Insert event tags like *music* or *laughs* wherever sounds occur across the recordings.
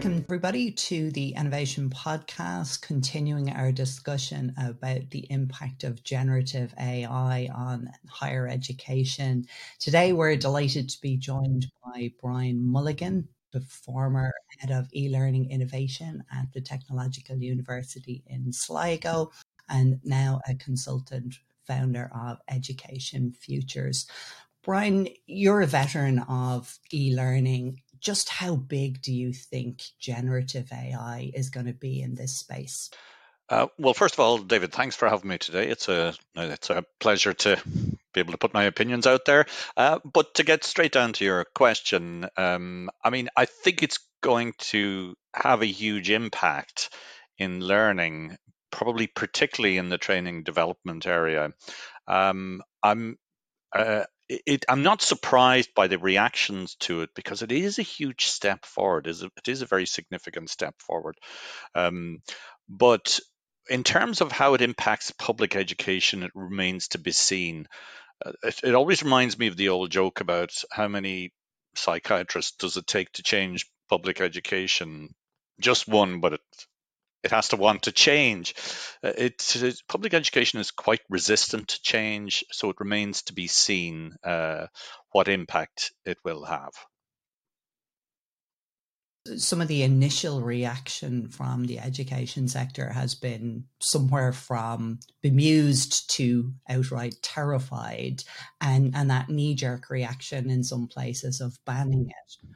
Welcome, everybody, to the Innovation Podcast, continuing our discussion about the impact of generative AI on higher education. Today, we're delighted to be joined by Brian Mulligan, the former head of e learning innovation at the Technological University in Sligo, and now a consultant founder of Education Futures. Brian, you're a veteran of e learning. Just how big do you think generative AI is going to be in this space? Uh, well, first of all, David, thanks for having me today. It's a it's a pleasure to be able to put my opinions out there. Uh, but to get straight down to your question, um, I mean, I think it's going to have a huge impact in learning, probably particularly in the training development area. Um, I'm uh, it, I'm not surprised by the reactions to it because it is a huge step forward. It is a, it is a very significant step forward. Um, but in terms of how it impacts public education, it remains to be seen. Uh, it, it always reminds me of the old joke about how many psychiatrists does it take to change public education? Just one, but it it has to want to change. Uh, it, it, public education is quite resistant to change, so it remains to be seen uh, what impact it will have some of the initial reaction from the education sector has been somewhere from bemused to outright terrified and, and that knee-jerk reaction in some places of banning it.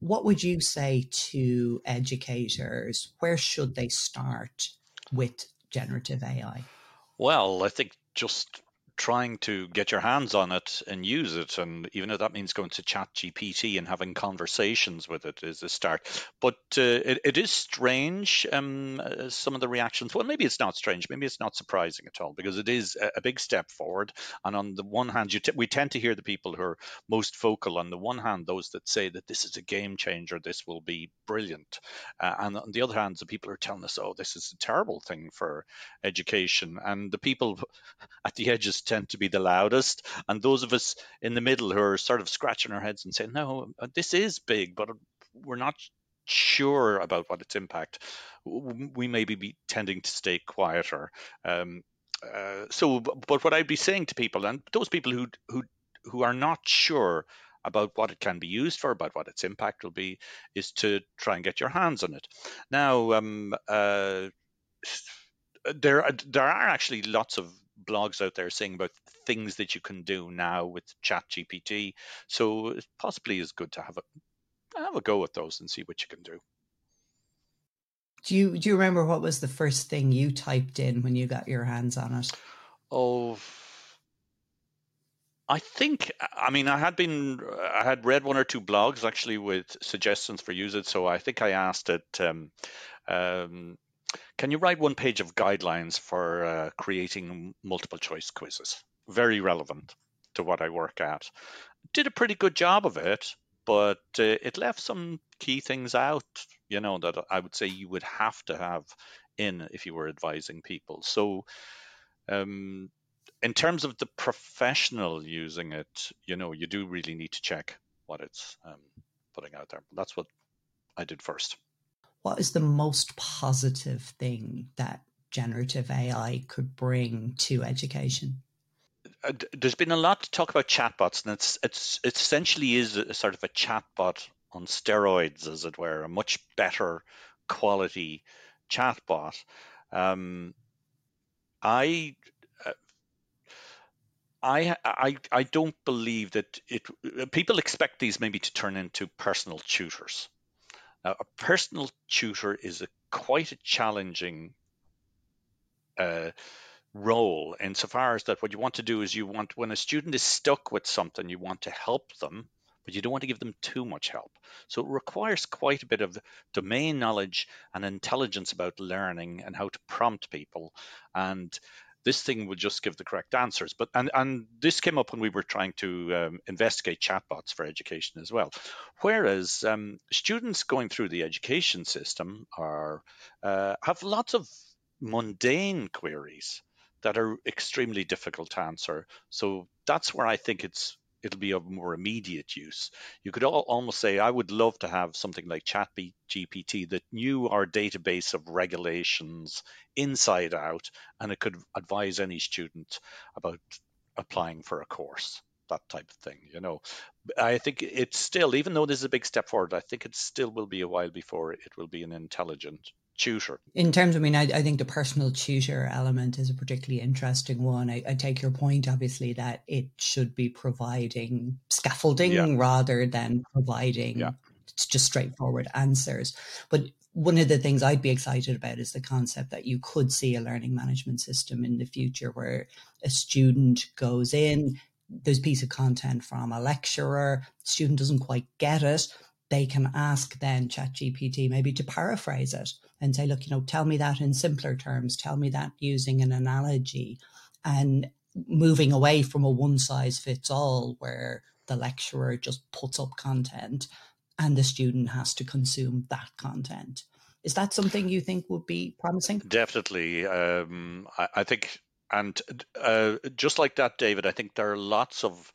What would you say to educators? Where should they start with generative AI? Well, I think just trying to get your hands on it and use it and even if that means going to chat gpt and having conversations with it is a start. But uh, it, it is strange um, uh, some of the reactions. Well maybe it's not strange. Maybe it's not surprising at all because it is a, a big step forward. And on the one hand t- we tend to hear the people who are most vocal. on the one hand those that say that this is a game changer this will be brilliant. Uh, and on the other hand the people are telling us oh this is a terrible thing for education. And the people *laughs* at the edges tend to be the loudest, and those of us in the middle who are sort of scratching our heads and saying, "No, this is big, but we're not sure about what its impact." We may be tending to stay quieter. Um, uh, so, but what I'd be saying to people, and those people who who who are not sure about what it can be used for, about what its impact will be, is to try and get your hands on it. Now, um, uh, there there are actually lots of blogs out there saying about things that you can do now with chat gpt so it possibly is good to have a have a go at those and see what you can do. Do you do you remember what was the first thing you typed in when you got your hands on it? Oh I think, I mean, I had been, I had read one or two blogs actually with suggestions for use it. So I think I asked it, um, um, can you write one page of guidelines for uh, creating multiple choice quizzes? Very relevant to what I work at. Did a pretty good job of it, but uh, it left some key things out, you know, that I would say you would have to have in if you were advising people. So, um, in terms of the professional using it, you know, you do really need to check what it's um, putting out there. That's what I did first what is the most positive thing that generative AI could bring to education? Uh, there's been a lot to talk about chatbots, and it's it's it essentially is a sort of a chatbot on steroids, as it were, a much better quality chatbot. Um, I uh, I, I I don't believe that it. People expect these maybe to turn into personal tutors, now, a personal tutor is a quite a challenging uh, role insofar as that what you want to do is you want when a student is stuck with something, you want to help them, but you don't want to give them too much help. So it requires quite a bit of domain knowledge and intelligence about learning and how to prompt people. And this thing will just give the correct answers. But and and this came up when we were trying to um, investigate chatbots for education as well. Whereas um, students going through the education system are uh, have lots of mundane queries that are extremely difficult to answer. So that's where I think it's it'll be of more immediate use. You could almost say, I would love to have something like ChatGPT that knew our database of regulations inside out, and it could advise any student about applying for a course that type of thing you know i think it's still even though this is a big step forward i think it still will be a while before it will be an intelligent tutor in terms i mean I, I think the personal tutor element is a particularly interesting one I, I, take your point obviously that it should be providing scaffolding yeah. rather than providing yeah. just straightforward answers but one of the things I'd be excited about is the concept that you could see a learning management system in the future where a student goes in, there's a piece of content from a lecturer, student doesn't quite get it, they can ask then ChatGPT maybe to paraphrase it and say, look, you know, tell me that in simpler terms, tell me that using an analogy, and moving away from a one size fits all where the lecturer just puts up content and the student has to consume that content. Is that something you think would be promising? Definitely. Um, I, I think and uh, just like that, David, I think there are lots of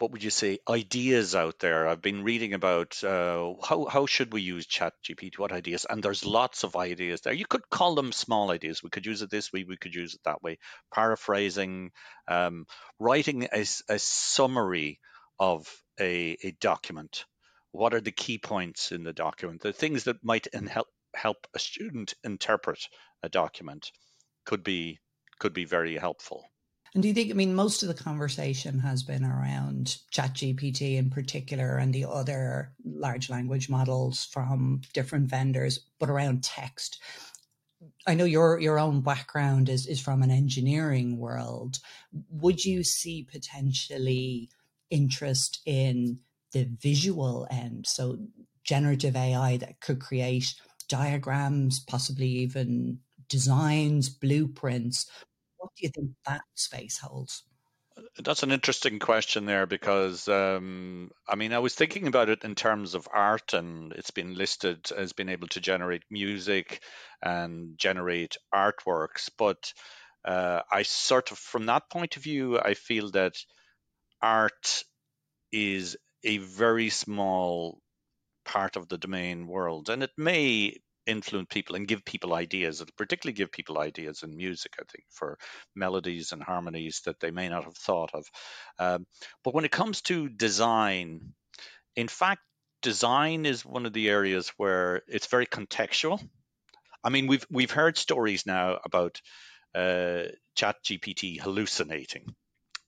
what would you say ideas out there. I've been reading about uh, how how should we use Chat GPT, what ideas, and there's lots of ideas there. You could call them small ideas. We could use it this way, we could use it that way. Paraphrasing, um, writing a, a summary of a, a document. What are the key points in the document? The things that might help help a student interpret a document could be could be very helpful. And do you think, I mean, most of the conversation has been around ChatGPT in particular and the other large language models from different vendors, but around text. I know your your own background is, is from an engineering world. Would you see potentially interest in the visual end? So generative AI that could create diagrams, possibly even designs, blueprints what do you think that space holds? That's an interesting question there because um, I mean I was thinking about it in terms of art and it's been listed as being able to generate music and generate artworks, but uh, I sort of from that point of view I feel that art is a very small part of the domain world and it may influence people and give people ideas. Particularly give people ideas in music, I think, for melodies and harmonies that they may not have thought of. Um, but when it comes to design, in fact, design is one of the areas where it's very contextual. I mean, we've we've heard stories now about uh, Chat GPT hallucinating,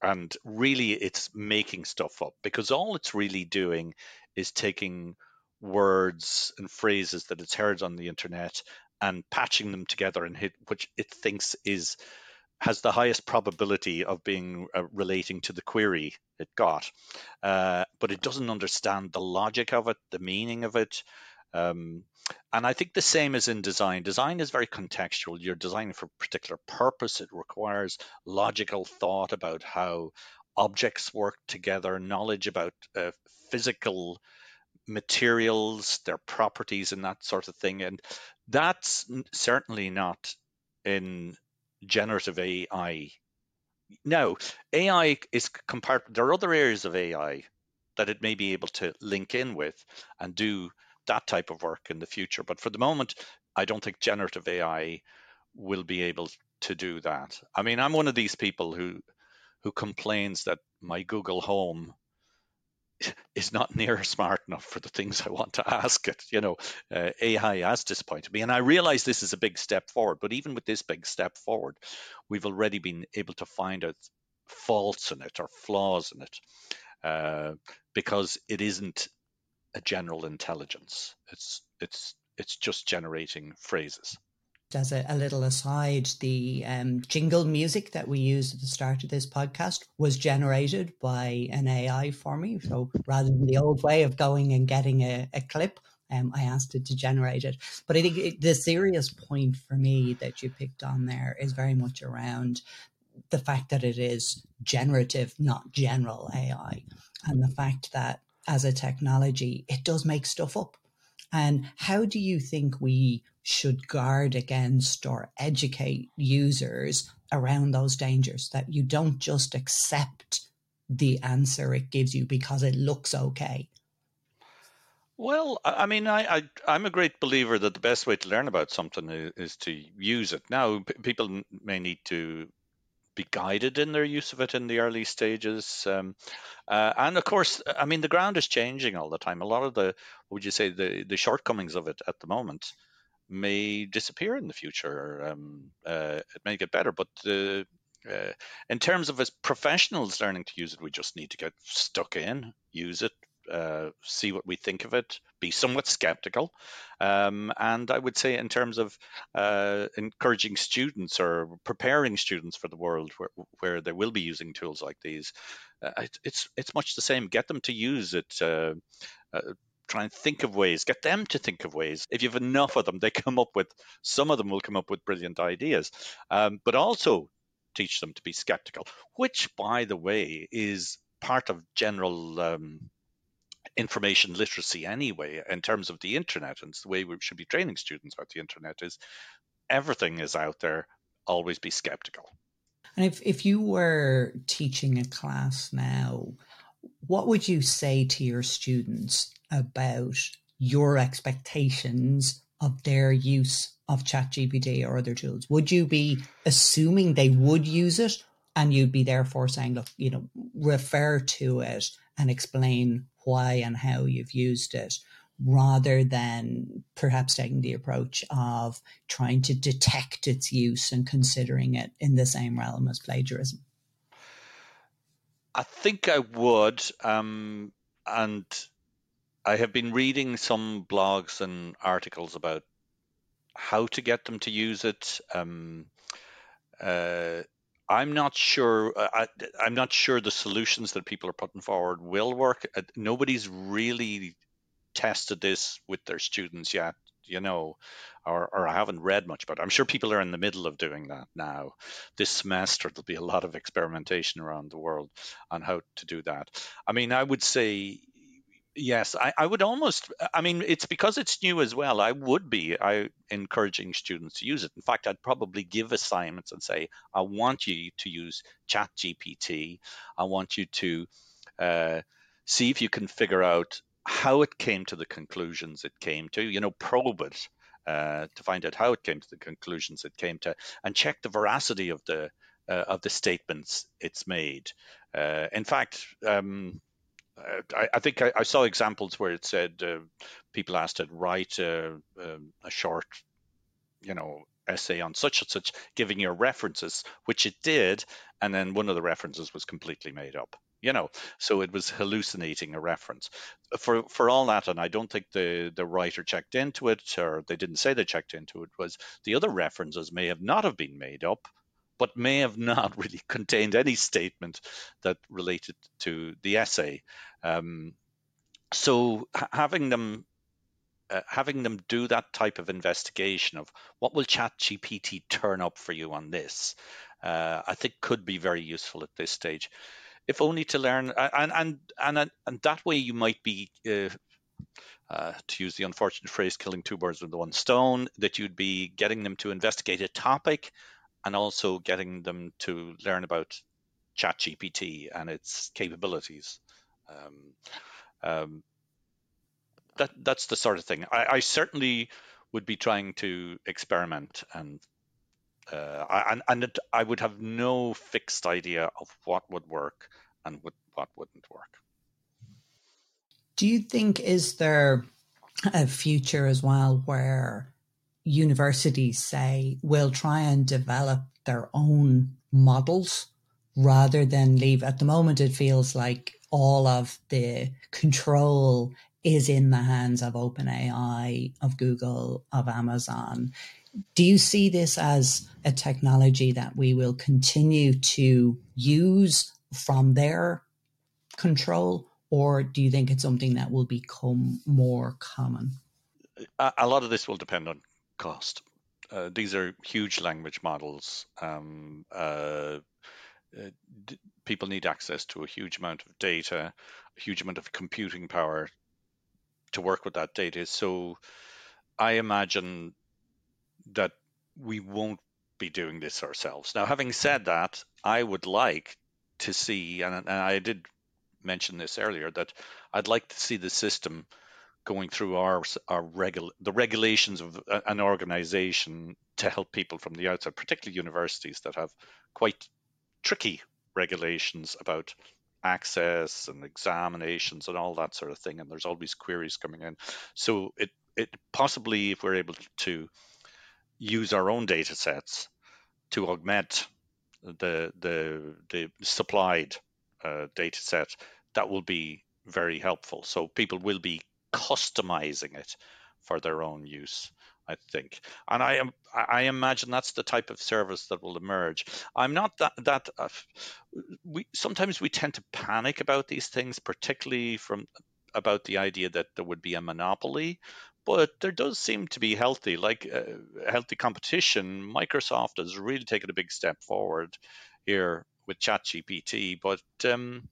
and really, it's making stuff up because all it's really doing is taking words and phrases that it's heard on the internet and patching them together and hit which it thinks is has the highest probability of being uh, relating to the query it got. Uh, but it doesn't understand the logic of it the meaning of it um, and i think the same is in design. Design is very contextual. You're designing for a particular purpose. It requires logical thought about how objects work together knowledge about uh, physical materials, their properties, and that sort of thing. And that's certainly not in generative AI. Now, AI is compared. There are other areas of AI that it may be able to link in with and do that type of work in the future. But for the moment, I don't think generative AI will be able to do that. I mean, I'm one of these people who who complains that my Google Home is not near *laughs* smart enough for the things I want to ask it. You know, uh, AI has disappointed me, and I realize this is a big step forward. But even with this big step forward, we've already been able to find out faults in it or flaws in it uh, because it isn't a general intelligence. It's it's it's just generating phrases as a, a, little aside, the um, jingle music that we used at the start of this podcast was generated by an AI for me. So rather than the old way of going and getting a, a clip, um, I asked it to generate it. But I think it, the serious point for me that you picked on there is very much around the fact that it is generative, not general AI, and the fact that as a technology, it does make stuff up. And how do you think we should guard against or educate users around those dangers that you don't just accept the answer it gives you because it looks okay? Well, I mean, I, I am a great believer that the best way to learn about something is, is to use it. Now, p- people may need to be guided in their use of it in the early stages. Um, uh, and of course, I mean, the ground is changing all the time. A lot of the, would you say, the, the shortcomings of it at the moment may disappear in the future. Um, uh, it may get better, but uh, uh, in terms of as professionals learning to use it, we just need to get stuck in, use it, uh, see what we think of it, be somewhat skeptical. Um, and I would say, in terms of uh, encouraging students or preparing students for the world where, where they will be using tools like these, uh, it's it's much the same. Get them to use it. Uh, uh, try and think of ways. Get them to think of ways. If you have enough of them, they come up with. Some of them will come up with brilliant ideas, um, but also teach them to be skeptical. Which, by the way, is part of general um, information literacy anyway in terms of the internet and the way we should be training students about the internet is everything is out there always be skeptical and if, if you were teaching a class now what would you say to your students about your expectations of their use of ChatGPT or other tools? Would you be assuming they would use it and you'd be therefore saying, look, you know, refer to it and explain why and how you've used it rather than perhaps taking the approach of trying to detect its use and considering it in the same realm as plagiarism? I think I would. Um, and I have been reading some blogs and articles about how to get them to use it. Um, uh, I'm not sure. Uh, I, I'm not sure the solutions that people are putting forward will work. Uh, nobody's really tested this with their students yet, you know, or, or I haven't read much about it. I'm sure people are in the middle of doing that now. This semester, there'll be a lot of experimentation around the world on how to do that. I mean, I would say Yes, I, I would almost. I mean, it's because it's new as well. I would be I encouraging students to use it. In fact, I'd probably give assignments and say, I want you to use Chat GPT. I want you to uh, see if you can figure out how it came to the conclusions it came to. You know, probe it uh, to find out how it came to the conclusions it came to, and check the veracity of the uh, of the statements it's made. Uh, in fact. Um, uh, I, I, think I, I, saw examples where it said uh, people asked it write a, um, a, short, you know, essay on such and such, giving your references, which it did, and then one of the references was completely made up. You know, so it was hallucinating a reference. For for all that, and I don't think the the writer checked into it, or they didn't say they checked into it. Was the other references may have not have been made up, but may have not *laughs* really contained any statement that related to the essay. Um, so having them uh, having them do that type of investigation of what will ChatGPT turn up for you on this, uh, I think could be very useful at this stage, if only to learn and and and and that way you might be. Uh, uh, to use the unfortunate phrase, killing two birds with one stone, that you'd be getting them to investigate a topic and also getting them to learn about ChatGPT and its capabilities. Um, um, that that's the sort of thing. I, I, certainly would be trying to experiment and uh, I, and, and it, I would have no fixed idea of what would work and what, what wouldn't work. Do you think is there a future as well where universities say will try and develop their own models rather than leave. At the moment, it feels like all of the control is in the hands of OpenAI, of Google, of Amazon. Do you see this as a technology that we will continue to use from their control, or do you think it's something that will become more common? A lot of this will depend on cost. Uh, these are huge language models. Um, uh, uh, d- people need access to a huge amount of data, a huge amount of computing power to work with that data. So I imagine that we won't be doing this ourselves. Now, having said that, I would like to see, and, and I did mention this earlier, that I'd like to see the system going through our our regul the regulations of an organization to help people from the outside, particularly universities that have quite tricky regulations about access and examinations and all that sort of thing and there's always queries coming in. So it it possibly if we're able to use our own data sets to augment the the the supplied uh, data set that will be very helpful. So people will be customizing it for their own use I think, and I am I imagine that's the type of service that will emerge. I'm not that that uh, we sometimes we tend to panic about these things, particularly from about the idea that there would be a monopoly, but there does seem to be healthy, like uh, healthy competition. Microsoft has really taken a big step forward here with ChatGPT, but um,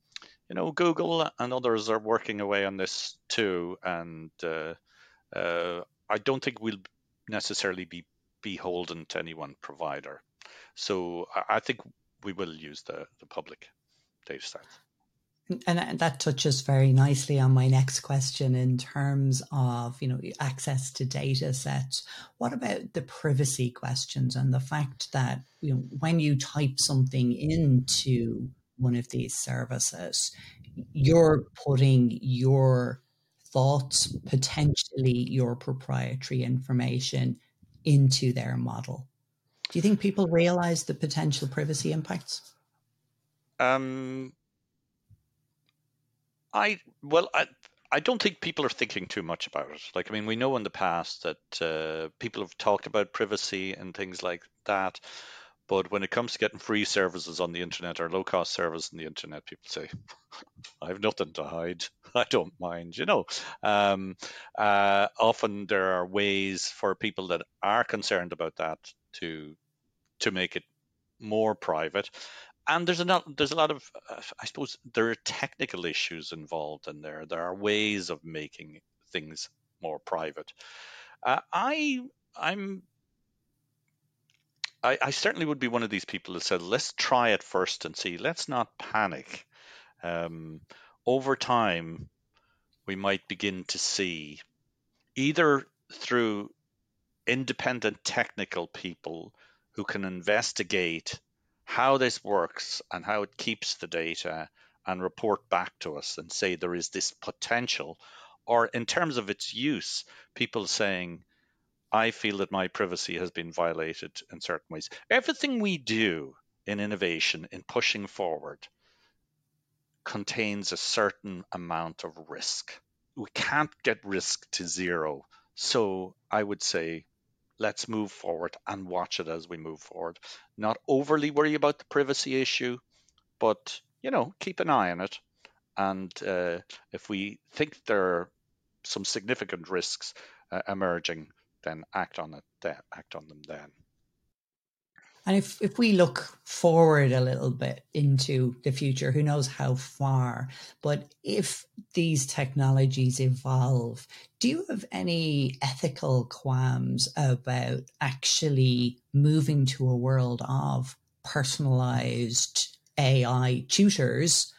you know Google and others are working away on this too, and uh, uh, I don't think we'll necessarily be beholden to any one provider. So I think we will use the, the public data sets. And that touches very nicely on my next question in terms of, you know, access to data sets. What about the privacy questions and the fact that, you know, when you type something into one of these services, you're putting your thoughts, potentially your proprietary information into their model. Do you think people realize the potential privacy impacts? Um, I well, I I don't think people are thinking too much about it. Like, I mean, we know in the past that uh, people have talked about privacy and things like that. But when it comes to getting free services on the internet or low cost service on the internet, people say, *laughs* I have nothing to hide. *laughs* I don't mind, you know. Um, uh, often there are ways for people that are concerned about that to to make it more private. And there's a lot, there's a lot of, uh, I suppose, there are technical issues involved in there. There are ways of making things more private. Uh, I I'm I, I, certainly would be one of these people that said, let's try it first and see. Let's not panic. Um, over time, we might begin to see either through independent technical people who can investigate how this works and how it keeps the data and report back to us and say there is this potential, or in terms of its use, people saying, I feel that my privacy has been violated in certain ways. Everything we do in innovation, in pushing forward, contains a certain amount of risk. We can't get risk to zero. So I would say, let's move forward and watch it as we move forward. Not overly worry about the privacy issue, but you know, keep an eye on it. And uh, if we think there are some significant risks uh, emerging, then act on it then act on them then and if, if we look forward a little bit into the future, who knows how far, but if these technologies evolve, do you have any ethical qualms about actually moving to a world of personalized AI tutors?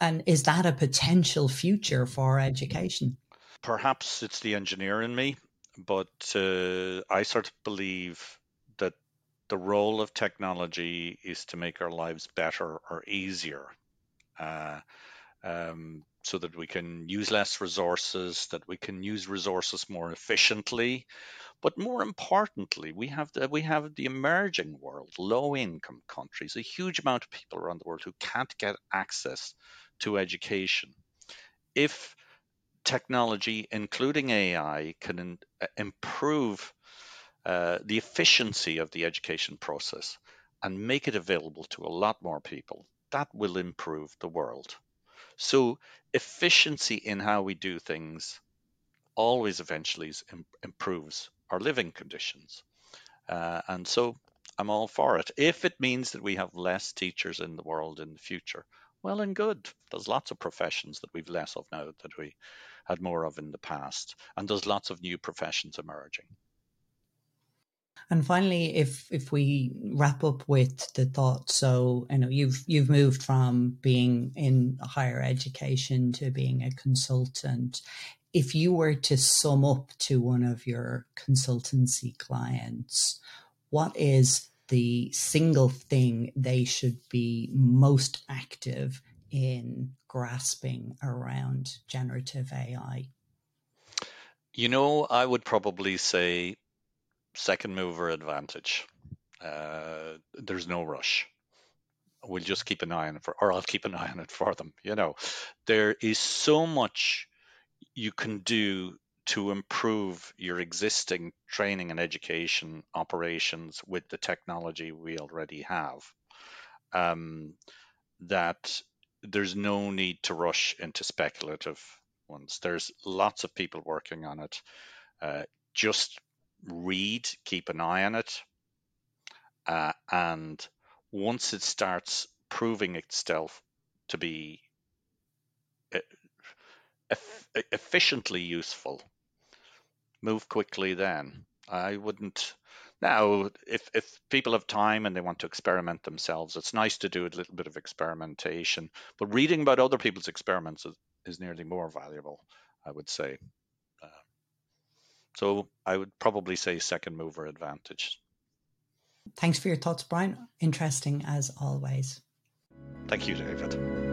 And is that a potential future for education? Perhaps it's the engineer in me but uh, I sort of believe that the role of technology is to make our lives better or easier. Uh, um, so that we can use less resources, that we can use resources more efficiently, but more importantly, we have the we have the emerging world, low income countries, a huge amount of people around the world who can't get access to education. If technology, including AI, can in, uh, improve uh, the efficiency of the education process and make it available to a lot more people. That will improve the world. So, efficiency in how we do things always eventually improves our living conditions. Uh, and so, I'm all for it. If it means that we have less teachers in the world in the future, well and good. There's lots of professions that we've less of now that we had more of in the past. And there's lots of new professions emerging. And finally, if if we wrap up with the thought, so you know you've you've moved from being in higher education to being a consultant. If you were to sum up to one of your consultancy clients, what is the single thing they should be most active in grasping around generative AI? You know, I would probably say second mover advantage. Uh, there's no rush. We'll just keep an eye on it for, or I'll keep an eye on it for them. You know, there is so much you can do to improve your existing training and education operations with the technology we already have. Um, that there's no need to rush into speculative ones. There's lots of people working on it. Uh, just read, keep an eye on it, uh, and once it starts proving itself to be efficiently useful, move quickly then. I wouldn't. Now, if, if people have time and they want to experiment themselves, it's nice to do a little bit of experimentation. But reading about other people's experiments is, is nearly more valuable, I would say. Uh, so I would probably say second mover advantage. Thanks for your thoughts, Brian. Interesting as always. Thank you, David.